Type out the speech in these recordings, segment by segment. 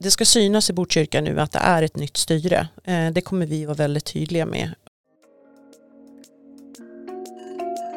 det ska synas i Botkyrka nu att det är ett nytt styre. Eh, det kommer vi vara väldigt tydliga med.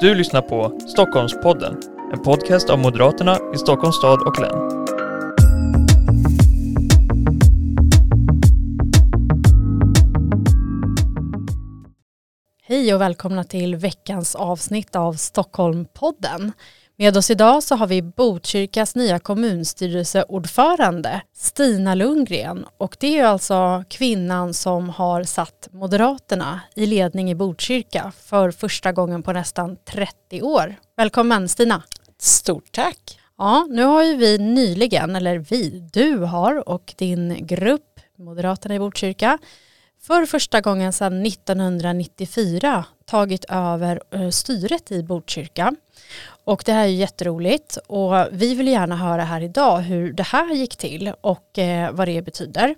Du lyssnar på Stockholmspodden, en podcast av Moderaterna i Stockholms stad och län. Hej och välkomna till veckans avsnitt av Stockholmpodden. Med oss idag så har vi Botkyrkas nya kommunstyrelseordförande Stina Lundgren och det är ju alltså kvinnan som har satt Moderaterna i ledning i Botkyrka för första gången på nästan 30 år. Välkommen Stina! Stort tack! Ja, nu har ju vi nyligen, eller vi, du har och din grupp Moderaterna i Botkyrka för första gången sedan 1994 tagit över eh, styret i Botkyrka. Och det här är jätteroligt och vi vill gärna höra här idag hur det här gick till och eh, vad det betyder.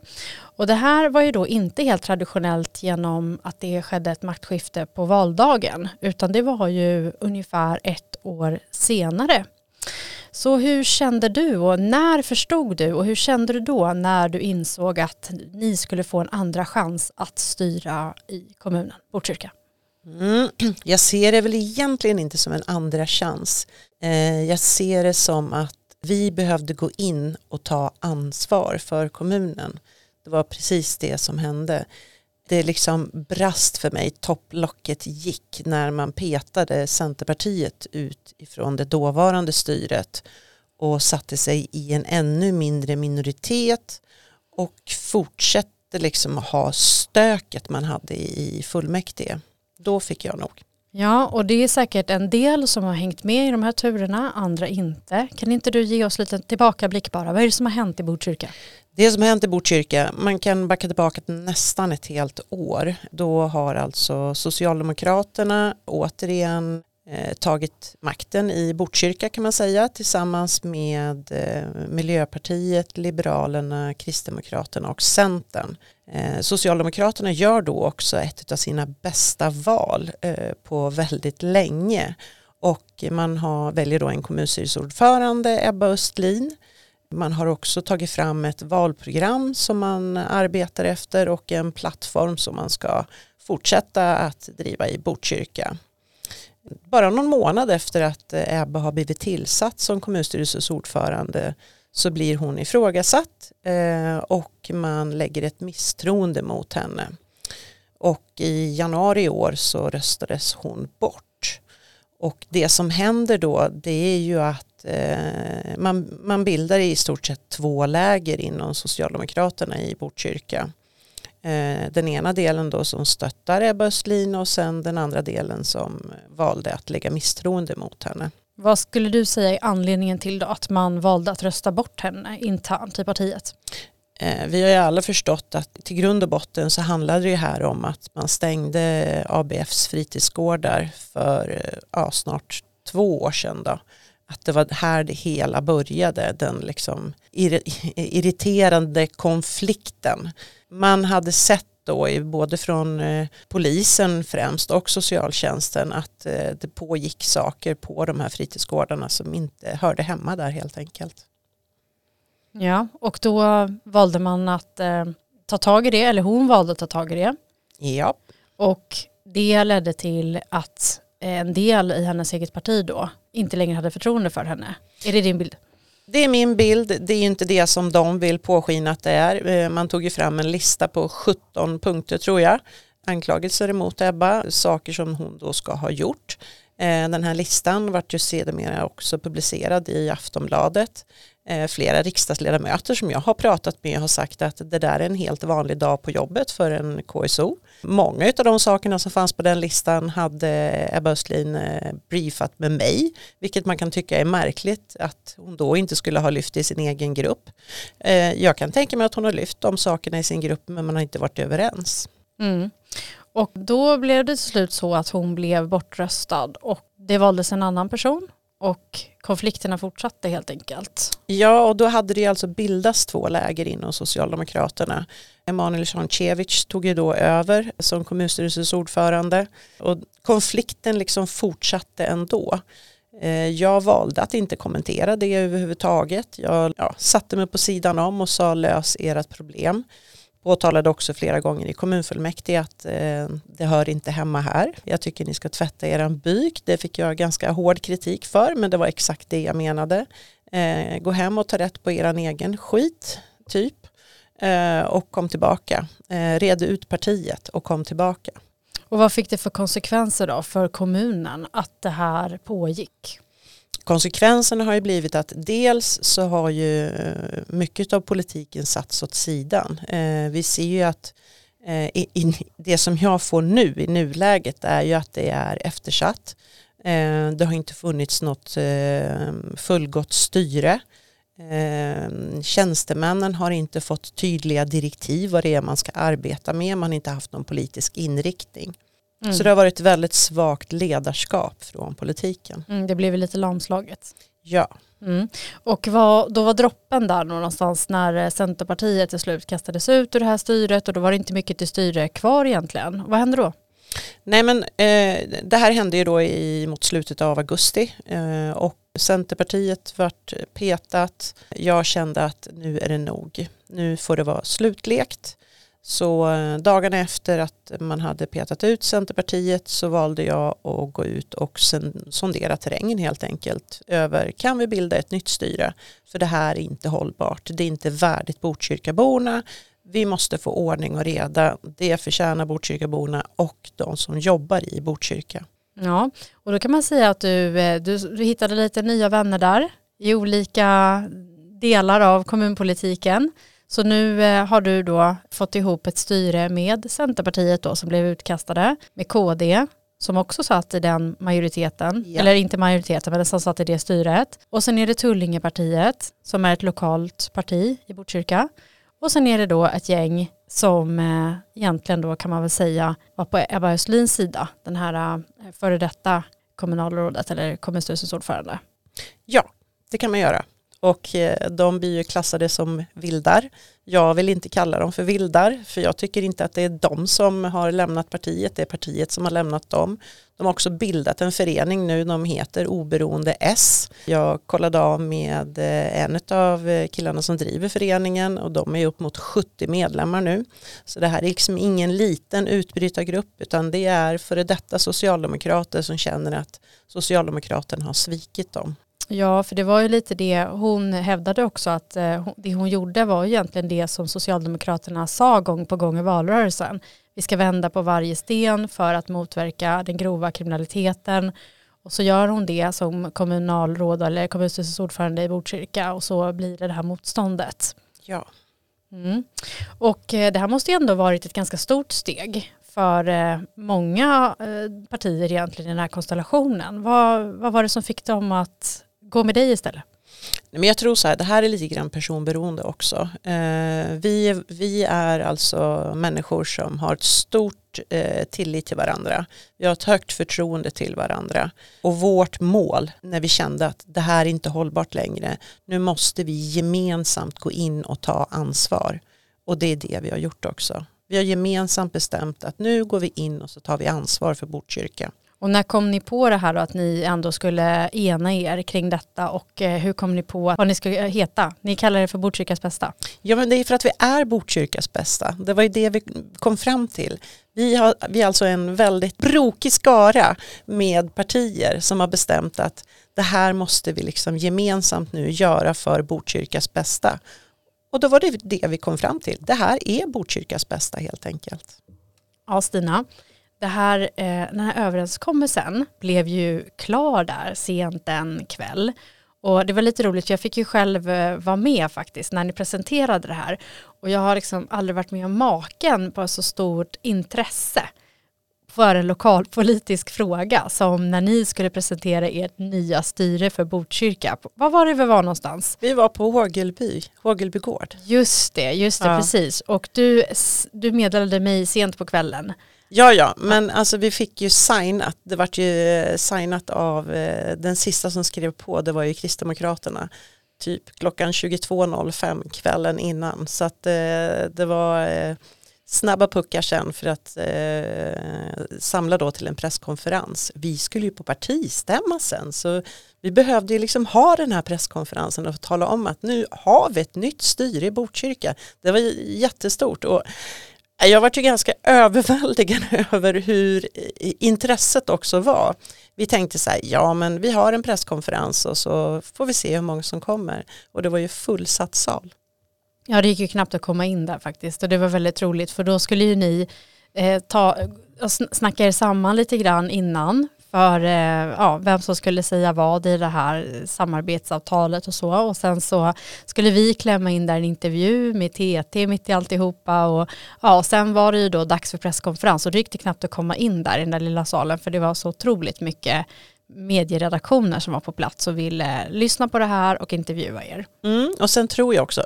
Och det här var ju då inte helt traditionellt genom att det skedde ett maktskifte på valdagen utan det var ju ungefär ett år senare. Så hur kände du och när förstod du och hur kände du då när du insåg att ni skulle få en andra chans att styra i kommunen Botkyrka? Mm. Jag ser det väl egentligen inte som en andra chans. Eh, jag ser det som att vi behövde gå in och ta ansvar för kommunen. Det var precis det som hände. Det liksom brast för mig, topplocket gick när man petade Centerpartiet ut ifrån det dåvarande styret och satte sig i en ännu mindre minoritet och fortsatte liksom att ha stöket man hade i fullmäktige då fick jag nog. Ja, och det är säkert en del som har hängt med i de här turerna, andra inte. Kan inte du ge oss lite tillbakablick bara? Vad är det som har hänt i Botkyrka? Det som har hänt i Botkyrka, man kan backa tillbaka till nästan ett helt år. Då har alltså Socialdemokraterna återigen eh, tagit makten i Botkyrka kan man säga tillsammans med eh, Miljöpartiet, Liberalerna, Kristdemokraterna och Centern. Eh, Socialdemokraterna gör då också ett av sina bästa val eh, på väldigt länge och man har, väljer då en kommunstyrelseordförande, Ebba Östlin. Man har också tagit fram ett valprogram som man arbetar efter och en plattform som man ska fortsätta att driva i Botkyrka. Bara någon månad efter att Ebba har blivit tillsatt som kommunstyrelsens ordförande så blir hon ifrågasatt eh, och man lägger ett misstroende mot henne. Och i januari i år så röstades hon bort. Och det som händer då det är ju att eh, man, man bildar i stort sett två läger inom Socialdemokraterna i Botkyrka. Eh, den ena delen då som stöttar Ebba Östlin och sen den andra delen som valde att lägga misstroende mot henne. Vad skulle du säga är anledningen till att man valde att rösta bort henne internt i partiet? Eh, vi har ju alla förstått att till grund och botten så handlade det här om att man stängde ABFs fritidsgårdar för eh, ja, snart två år sedan. Då. Att det var här det hela började, den liksom irriterande konflikten. Man hade sett då både från eh, polisen främst och socialtjänsten att eh, det pågick saker på de här fritidsgårdarna som inte hörde hemma där helt enkelt. Ja, och då valde man att eh, ta tag i det, eller hon valde att ta tag i det. Ja. Och det ledde till att en del i hennes eget parti då inte längre hade förtroende för henne. Är det din bild? Det är min bild, det är inte det som de vill påskina att det är. Eh, man tog ju fram en lista på 17 punkter tror jag. Anklagelser emot Ebba, saker som hon då ska ha gjort. Eh, den här listan vart ju sedermera också publicerad i Aftonbladet. Eh, flera riksdagsledamöter som jag har pratat med har sagt att det där är en helt vanlig dag på jobbet för en KSO. Många av de sakerna som fanns på den listan hade Ebba Östlin eh, briefat med mig, vilket man kan tycka är märkligt att hon då inte skulle ha lyft i sin egen grupp. Eh, jag kan tänka mig att hon har lyft de sakerna i sin grupp men man har inte varit överens. Mm. Och då blev det till slut så att hon blev bortröstad och det valdes en annan person och konflikterna fortsatte helt enkelt. Ja, och då hade det alltså bildats två läger inom Socialdemokraterna. Emanuel Cancevic tog ju då över som kommunstyrelsens ordförande och konflikten liksom fortsatte ändå. Eh, jag valde att inte kommentera det överhuvudtaget. Jag ja, satte mig på sidan om och sa lös ert problem. Påtalade också flera gånger i kommunfullmäktige att eh, det hör inte hemma här. Jag tycker ni ska tvätta er byk. Det fick jag ganska hård kritik för men det var exakt det jag menade. Eh, gå hem och ta rätt på er egen skit, typ. Eh, och kom tillbaka. Eh, red ut partiet och kom tillbaka. Och vad fick det för konsekvenser då för kommunen att det här pågick? Konsekvenserna har ju blivit att dels så har ju eh, mycket av politiken satts åt sidan. Eh, vi ser ju att eh, det som jag får nu i nuläget är ju att det är eftersatt. Det har inte funnits något fullgott styre. Tjänstemännen har inte fått tydliga direktiv vad det är man ska arbeta med. Man har inte haft någon politisk inriktning. Mm. Så det har varit väldigt svagt ledarskap från politiken. Mm, det blev lite lamslaget. Ja. Mm. Och vad, då var droppen där någonstans när Centerpartiet till slut kastades ut ur det här styret och då var det inte mycket till styre kvar egentligen. Vad hände då? Nej men eh, det här hände ju då i, mot slutet av augusti eh, och Centerpartiet vart petat. Jag kände att nu är det nog. Nu får det vara slutlekt. Så eh, dagarna efter att man hade petat ut Centerpartiet så valde jag att gå ut och sondera terrängen helt enkelt över kan vi bilda ett nytt styre för det här är inte hållbart, det är inte värdigt Botkyrkaborna, vi måste få ordning och reda, det förtjänar Botkyrkaborna och de som jobbar i Botkyrka. Ja, och då kan man säga att du, eh, du, du hittade lite nya vänner där i olika delar av kommunpolitiken. Så nu eh, har du då fått ihop ett styre med Centerpartiet då som blev utkastade, med KD som också satt i den majoriteten, ja. eller inte majoriteten men som satt i det styret. Och sen är det Tullingepartiet som är ett lokalt parti i Botkyrka. Och sen är det då ett gäng som eh, egentligen då kan man väl säga var på Ebba Östlins sida, den här eh, före detta kommunalrådet eller kommunstyrelsens ordförande. Ja, det kan man göra och eh, de blir ju klassade som vildar. Jag vill inte kalla dem för vildar för jag tycker inte att det är de som har lämnat partiet, det är partiet som har lämnat dem. De har också bildat en förening nu, de heter Oberoende S. Jag kollade av med eh, en av eh, killarna som driver föreningen och de är upp mot 70 medlemmar nu. Så det här är liksom ingen liten utbrytargrupp utan det är före detta socialdemokrater som känner att Socialdemokraterna har svikit dem. Ja, för det var ju lite det hon hävdade också att eh, det hon gjorde var egentligen det som Socialdemokraterna sa gång på gång i valrörelsen. Vi ska vända på varje sten för att motverka den grova kriminaliteten. Och så gör hon det som kommunalråd eller kommunstyrelsens ordförande i Botkyrka och så blir det det här motståndet. Ja. Mm. Och eh, det här måste ju ändå varit ett ganska stort steg för eh, många partier egentligen i den här konstellationen. Vad, vad var det som fick dem att gå med dig istället? Men jag tror så här, det här är lite grann personberoende också. Eh, vi, vi är alltså människor som har ett stort eh, tillit till varandra. Vi har ett högt förtroende till varandra. Och vårt mål när vi kände att det här är inte hållbart längre, nu måste vi gemensamt gå in och ta ansvar. Och det är det vi har gjort också. Vi har gemensamt bestämt att nu går vi in och så tar vi ansvar för Botkyrka. Och när kom ni på det här då, att ni ändå skulle ena er kring detta och eh, hur kom ni på vad ni skulle heta? Ni kallar det för Botkyrkas bästa. Ja men det är för att vi är Botkyrkas bästa. Det var ju det vi kom fram till. Vi, har, vi är alltså en väldigt brokig skara med partier som har bestämt att det här måste vi liksom gemensamt nu göra för Botkyrkas bästa. Och då var det det vi kom fram till. Det här är Botkyrkas bästa helt enkelt. Ja Stina, det här, eh, den här överenskommelsen blev ju klar där sent en kväll. Och det var lite roligt, jag fick ju själv eh, vara med faktiskt när ni presenterade det här. Och jag har liksom aldrig varit med om maken på så stort intresse för en lokalpolitisk fråga som när ni skulle presentera ert nya styre för Botkyrka. Var var det vi var någonstans? Vi var på Hågelby, Hågelby gård. Just det, just det, ja. precis. Och du, du meddelade mig sent på kvällen Ja, ja, men alltså vi fick ju signat, det vart ju eh, signat av eh, den sista som skrev på, det var ju Kristdemokraterna, typ klockan 22.05 kvällen innan. Så att eh, det var eh, snabba puckar sen för att eh, samla då till en presskonferens. Vi skulle ju på partistämma sen så vi behövde ju liksom ha den här presskonferensen och tala om att nu har vi ett nytt styre i Botkyrka. Det var jättestort och Eh, jag var ju ganska överväldigad över hur intresset också var. Vi tänkte så här, ja men vi har en presskonferens och så får vi se hur många som kommer. Och det var ju fullsatt sal. Ja det gick ju knappt att komma in där faktiskt och det var väldigt roligt för då skulle ju ni eh, ta, snacka er samman lite grann innan för eh, ja, vem som skulle säga vad i det här samarbetsavtalet och så. Och sen så skulle vi klämma in där en intervju med TT mitt i alltihopa. Och, ja, och sen var det ju då dags för presskonferens och det gick det knappt att komma in där i den där lilla salen för det var så otroligt mycket medieredaktioner som var på plats och ville lyssna på det här och intervjua er. Mm, och sen tror jag också,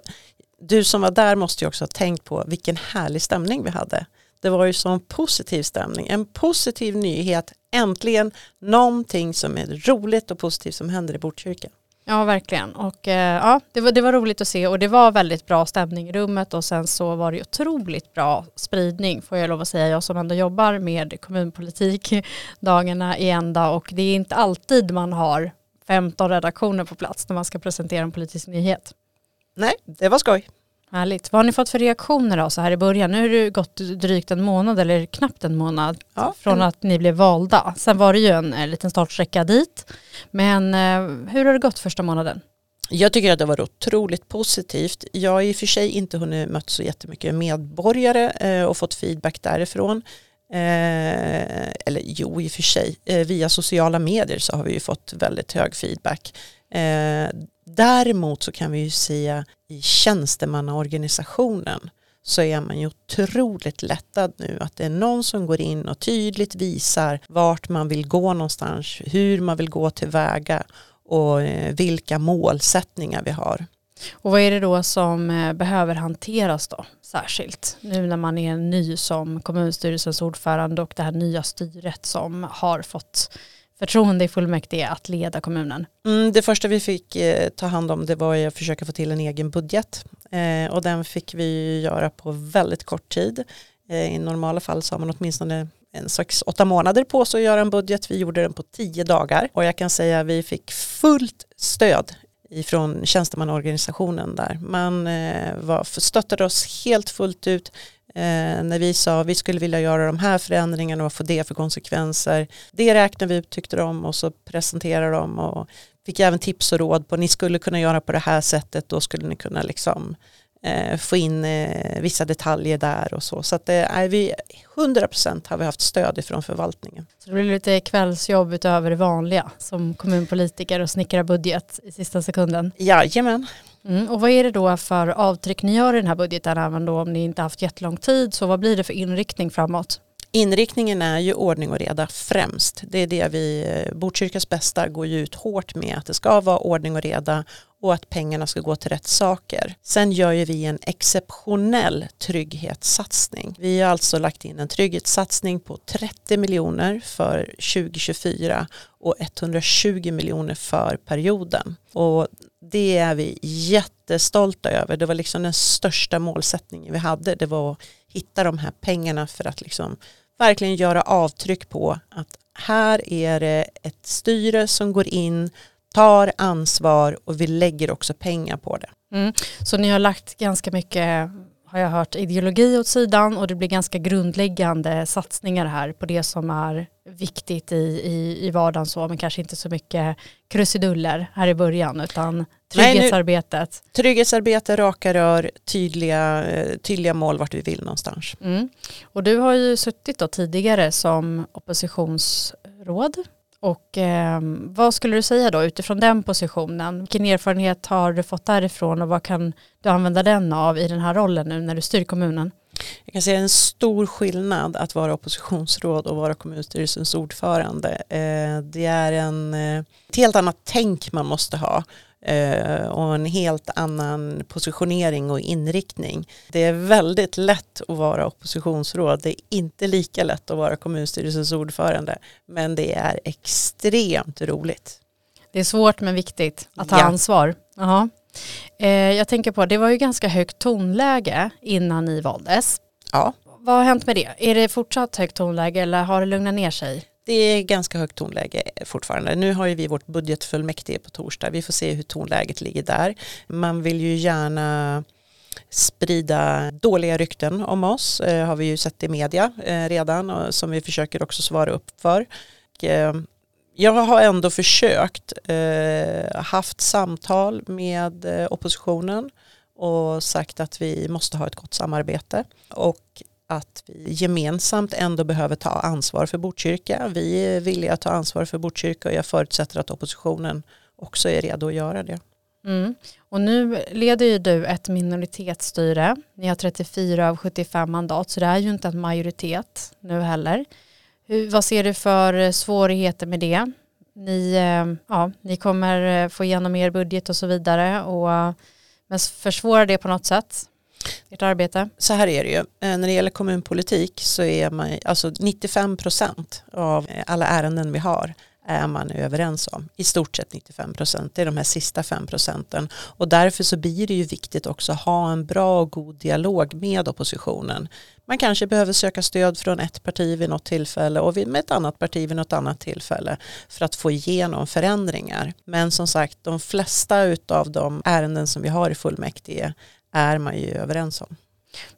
du som var där måste ju också ha tänkt på vilken härlig stämning vi hade. Det var ju sån positiv stämning, en positiv nyhet, äntligen någonting som är roligt och positivt som händer i Botkyrka. Ja, verkligen. Och eh, ja, det var, det var roligt att se och det var väldigt bra stämning i rummet och sen så var det otroligt bra spridning får jag lov att säga, jag som ändå jobbar med kommunpolitik dagarna i ända och det är inte alltid man har 15 redaktioner på plats när man ska presentera en politisk nyhet. Nej, det var skoj. Härligt. Vad har ni fått för reaktioner då så här i början? Nu har det gått drygt en månad eller knappt en månad ja. från att ni blev valda. Sen var det ju en, en liten startsträcka dit. Men eh, hur har det gått första månaden? Jag tycker att det var otroligt positivt. Jag har i och för sig inte hunnit mött så jättemycket medborgare eh, och fått feedback därifrån. Eh, eller jo, i och för sig. Eh, via sociala medier så har vi ju fått väldigt hög feedback. Eh, däremot så kan vi ju se i tjänstemannaorganisationen så är man ju otroligt lättad nu att det är någon som går in och tydligt visar vart man vill gå någonstans, hur man vill gå tillväga och eh, vilka målsättningar vi har. Och vad är det då som eh, behöver hanteras då särskilt nu när man är ny som kommunstyrelsens ordförande och det här nya styret som har fått förtroende i fullmäktige att leda kommunen? Mm, det första vi fick eh, ta hand om det var att försöka få till en egen budget eh, och den fick vi göra på väldigt kort tid. Eh, I normala fall så har man åtminstone en sex, åtta månader på sig att göra en budget. Vi gjorde den på tio dagar och jag kan säga att vi fick fullt stöd ifrån tjänstemannaorganisationen där. Man eh, var, stöttade oss helt fullt ut eh, när vi sa vi skulle vilja göra de här förändringarna och vad får det för konsekvenser. Det räknade vi ut tyckte de och så presenterade de och fick även tips och råd på ni skulle kunna göra på det här sättet då skulle ni kunna liksom eh, få in eh, vissa detaljer där och så. Så att det är vi 100% har vi haft stöd ifrån förvaltningen. Så det blir lite kvällsjobb utöver det vanliga som kommunpolitiker och snickra budget i sista sekunden? Jajamän. Mm, och vad är det då för avtryck ni gör i den här budgeten även då om ni inte haft jättelång tid så vad blir det för inriktning framåt? Inriktningen är ju ordning och reda främst. Det är det vi, eh, Botkyrkas bästa går ju ut hårt med att det ska vara ordning och reda och att pengarna ska gå till rätt saker. Sen gör ju vi en exceptionell trygghetssatsning. Vi har alltså lagt in en trygghetssatsning på 30 miljoner för 2024 och 120 miljoner för perioden. Och det är vi jättestolta över. Det var liksom den största målsättningen vi hade. Det var att hitta de här pengarna för att liksom verkligen göra avtryck på att här är det ett styre som går in, tar ansvar och vi lägger också pengar på det. Mm. Så ni har lagt ganska mycket har jag hört ideologi åt sidan och det blir ganska grundläggande satsningar här på det som är viktigt i, i, i vardagen så men kanske inte så mycket krusiduller här i början utan trygghetsarbetet. Nej, nu, trygghetsarbete, raka rör, tydliga, tydliga mål vart vi vill någonstans. Mm. Och du har ju suttit då tidigare som oppositionsråd och eh, vad skulle du säga då utifrån den positionen? Vilken erfarenhet har du fått därifrån och vad kan du använda den av i den här rollen nu när du styr kommunen? Jag kan säga en stor skillnad att vara oppositionsråd och vara kommunstyrelsens ordförande. Eh, det är en, eh, ett helt annat tänk man måste ha och en helt annan positionering och inriktning. Det är väldigt lätt att vara oppositionsråd. Det är inte lika lätt att vara kommunstyrelsens ordförande. Men det är extremt roligt. Det är svårt men viktigt att ta ja. ansvar. Aha. Eh, jag tänker på, det var ju ganska högt tonläge innan ni valdes. Ja. vad har hänt med det? Är det fortsatt högt tonläge eller har det lugnat ner sig? Det är ganska högt tonläge fortfarande. Nu har ju vi vårt budgetfullmäktige på torsdag. Vi får se hur tonläget ligger där. Man vill ju gärna sprida dåliga rykten om oss, eh, har vi ju sett i media eh, redan och som vi försöker också svara upp för. Och, eh, jag har ändå försökt eh, haft samtal med eh, oppositionen och sagt att vi måste ha ett gott samarbete och att vi gemensamt ändå behöver ta ansvar för Botkyrka. Vi är villiga att ta ansvar för Botkyrka och jag förutsätter att oppositionen också är redo att göra det. Mm. Och nu leder ju du ett minoritetsstyre. Ni har 34 av 75 mandat så det är ju inte en majoritet nu heller. Hur, vad ser du för svårigheter med det? Ni, eh, ja, ni kommer eh, få igenom er budget och så vidare. Och, eh, men försvårar det på något sätt? Ert arbete? Så här är det ju. Eh, när det gäller kommunpolitik så är man, alltså 95 procent av eh, alla ärenden vi har är man överens om. I stort sett 95 procent. Det är de här sista 5 procenten. Och därför så blir det ju viktigt också att ha en bra och god dialog med oppositionen. Man kanske behöver söka stöd från ett parti vid något tillfälle och med ett annat parti vid något annat tillfälle för att få igenom förändringar. Men som sagt, de flesta av de ärenden som vi har i fullmäktige är man ju överens om.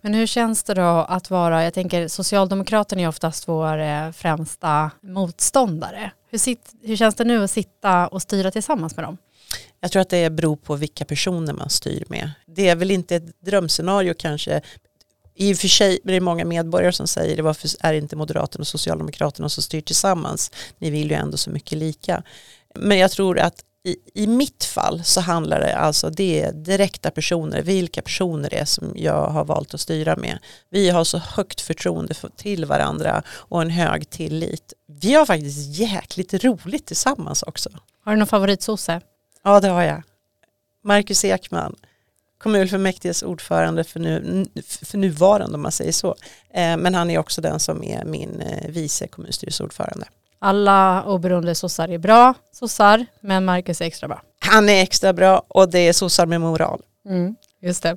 Men hur känns det då att vara, jag tänker Socialdemokraterna är oftast vår eh, främsta motståndare. Hur, sitt, hur känns det nu att sitta och styra tillsammans med dem? Jag tror att det beror på vilka personer man styr med. Det är väl inte ett drömscenario kanske. I och för sig är det många medborgare som säger det varför är det inte Moderaterna och Socialdemokraterna som styr tillsammans? Ni vill ju ändå så mycket lika. Men jag tror att i, i mitt fall så handlar det alltså det är direkta personer, vilka personer det är som jag har valt att styra med. Vi har så högt förtroende för, till varandra och en hög tillit. Vi har faktiskt jäkligt roligt tillsammans också. Har du någon favoritsosse? Ja det har jag. Marcus Ekman, kommunfullmäktiges ordförande för, nu, för nuvarande om man säger så. Eh, men han är också den som är min eh, vice kommunstyrelseordförande. Alla oberoende sossar är bra sossar, men Marcus är extra bra. Han är extra bra och det är sossar med moral. Mm, just det.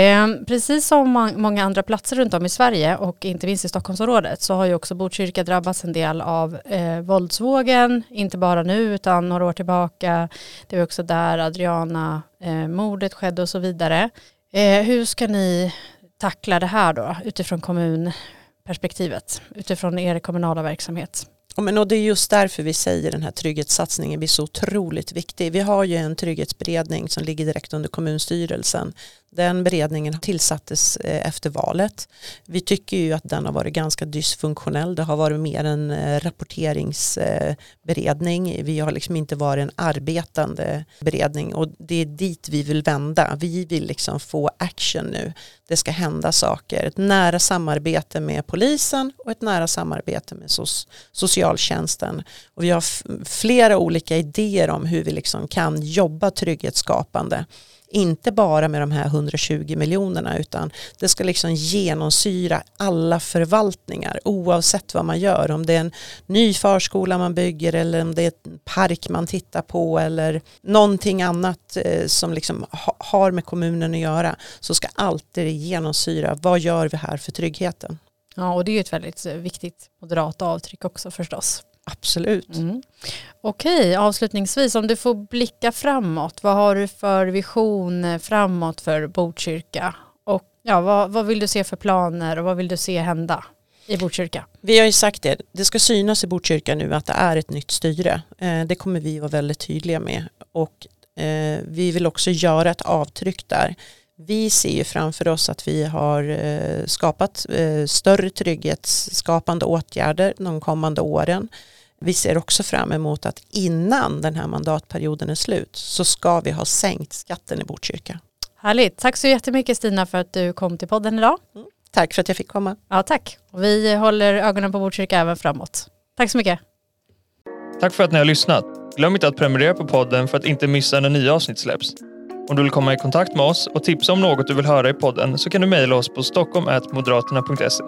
Eh, precis som många andra platser runt om i Sverige och inte minst i Stockholmsområdet så har ju också Botkyrka drabbats en del av eh, våldsvågen, inte bara nu utan några år tillbaka. Det var också där Adriana eh, mordet skedde och så vidare. Eh, hur ska ni tackla det här då utifrån kommunperspektivet, utifrån er kommunala verksamhet? Men och det är just därför vi säger den här trygghetssatsningen blir så otroligt viktig. Vi har ju en trygghetsberedning som ligger direkt under kommunstyrelsen. Den beredningen tillsattes eh, efter valet. Vi tycker ju att den har varit ganska dysfunktionell. Det har varit mer en eh, rapporteringsberedning. Vi har liksom inte varit en arbetande beredning och det är dit vi vill vända. Vi vill liksom få action nu. Det ska hända saker. Ett nära samarbete med polisen och ett nära samarbete med socialtjänsten. Och vi har flera olika idéer om hur vi liksom kan jobba trygghetsskapande inte bara med de här 120 miljonerna utan det ska liksom genomsyra alla förvaltningar oavsett vad man gör. Om det är en ny förskola man bygger eller om det är en park man tittar på eller någonting annat eh, som liksom har med kommunen att göra så ska alltid genomsyra vad gör vi här för tryggheten. Ja och det är ju ett väldigt eh, viktigt moderat avtryck också förstås. Absolut. Mm. Okej, avslutningsvis om du får blicka framåt, vad har du för vision framåt för Botkyrka? Och ja, vad, vad vill du se för planer och vad vill du se hända i Botkyrka? Vi har ju sagt det, det ska synas i Botkyrka nu att det är ett nytt styre. Eh, det kommer vi vara väldigt tydliga med och eh, vi vill också göra ett avtryck där. Vi ser ju framför oss att vi har eh, skapat större trygghetsskapande åtgärder de kommande åren. Vi ser också fram emot att innan den här mandatperioden är slut så ska vi ha sänkt skatten i Botkyrka. Härligt. Tack så jättemycket Stina för att du kom till podden idag. Mm. Tack för att jag fick komma. Ja, tack. Vi håller ögonen på Botkyrka även framåt. Tack så mycket. Tack för att ni har lyssnat. Glöm inte att prenumerera på podden för att inte missa när nya avsnitt släpps. Om du vill komma i kontakt med oss och tipsa om något du vill höra i podden så kan du mejla oss på stockholm.moderaterna.se.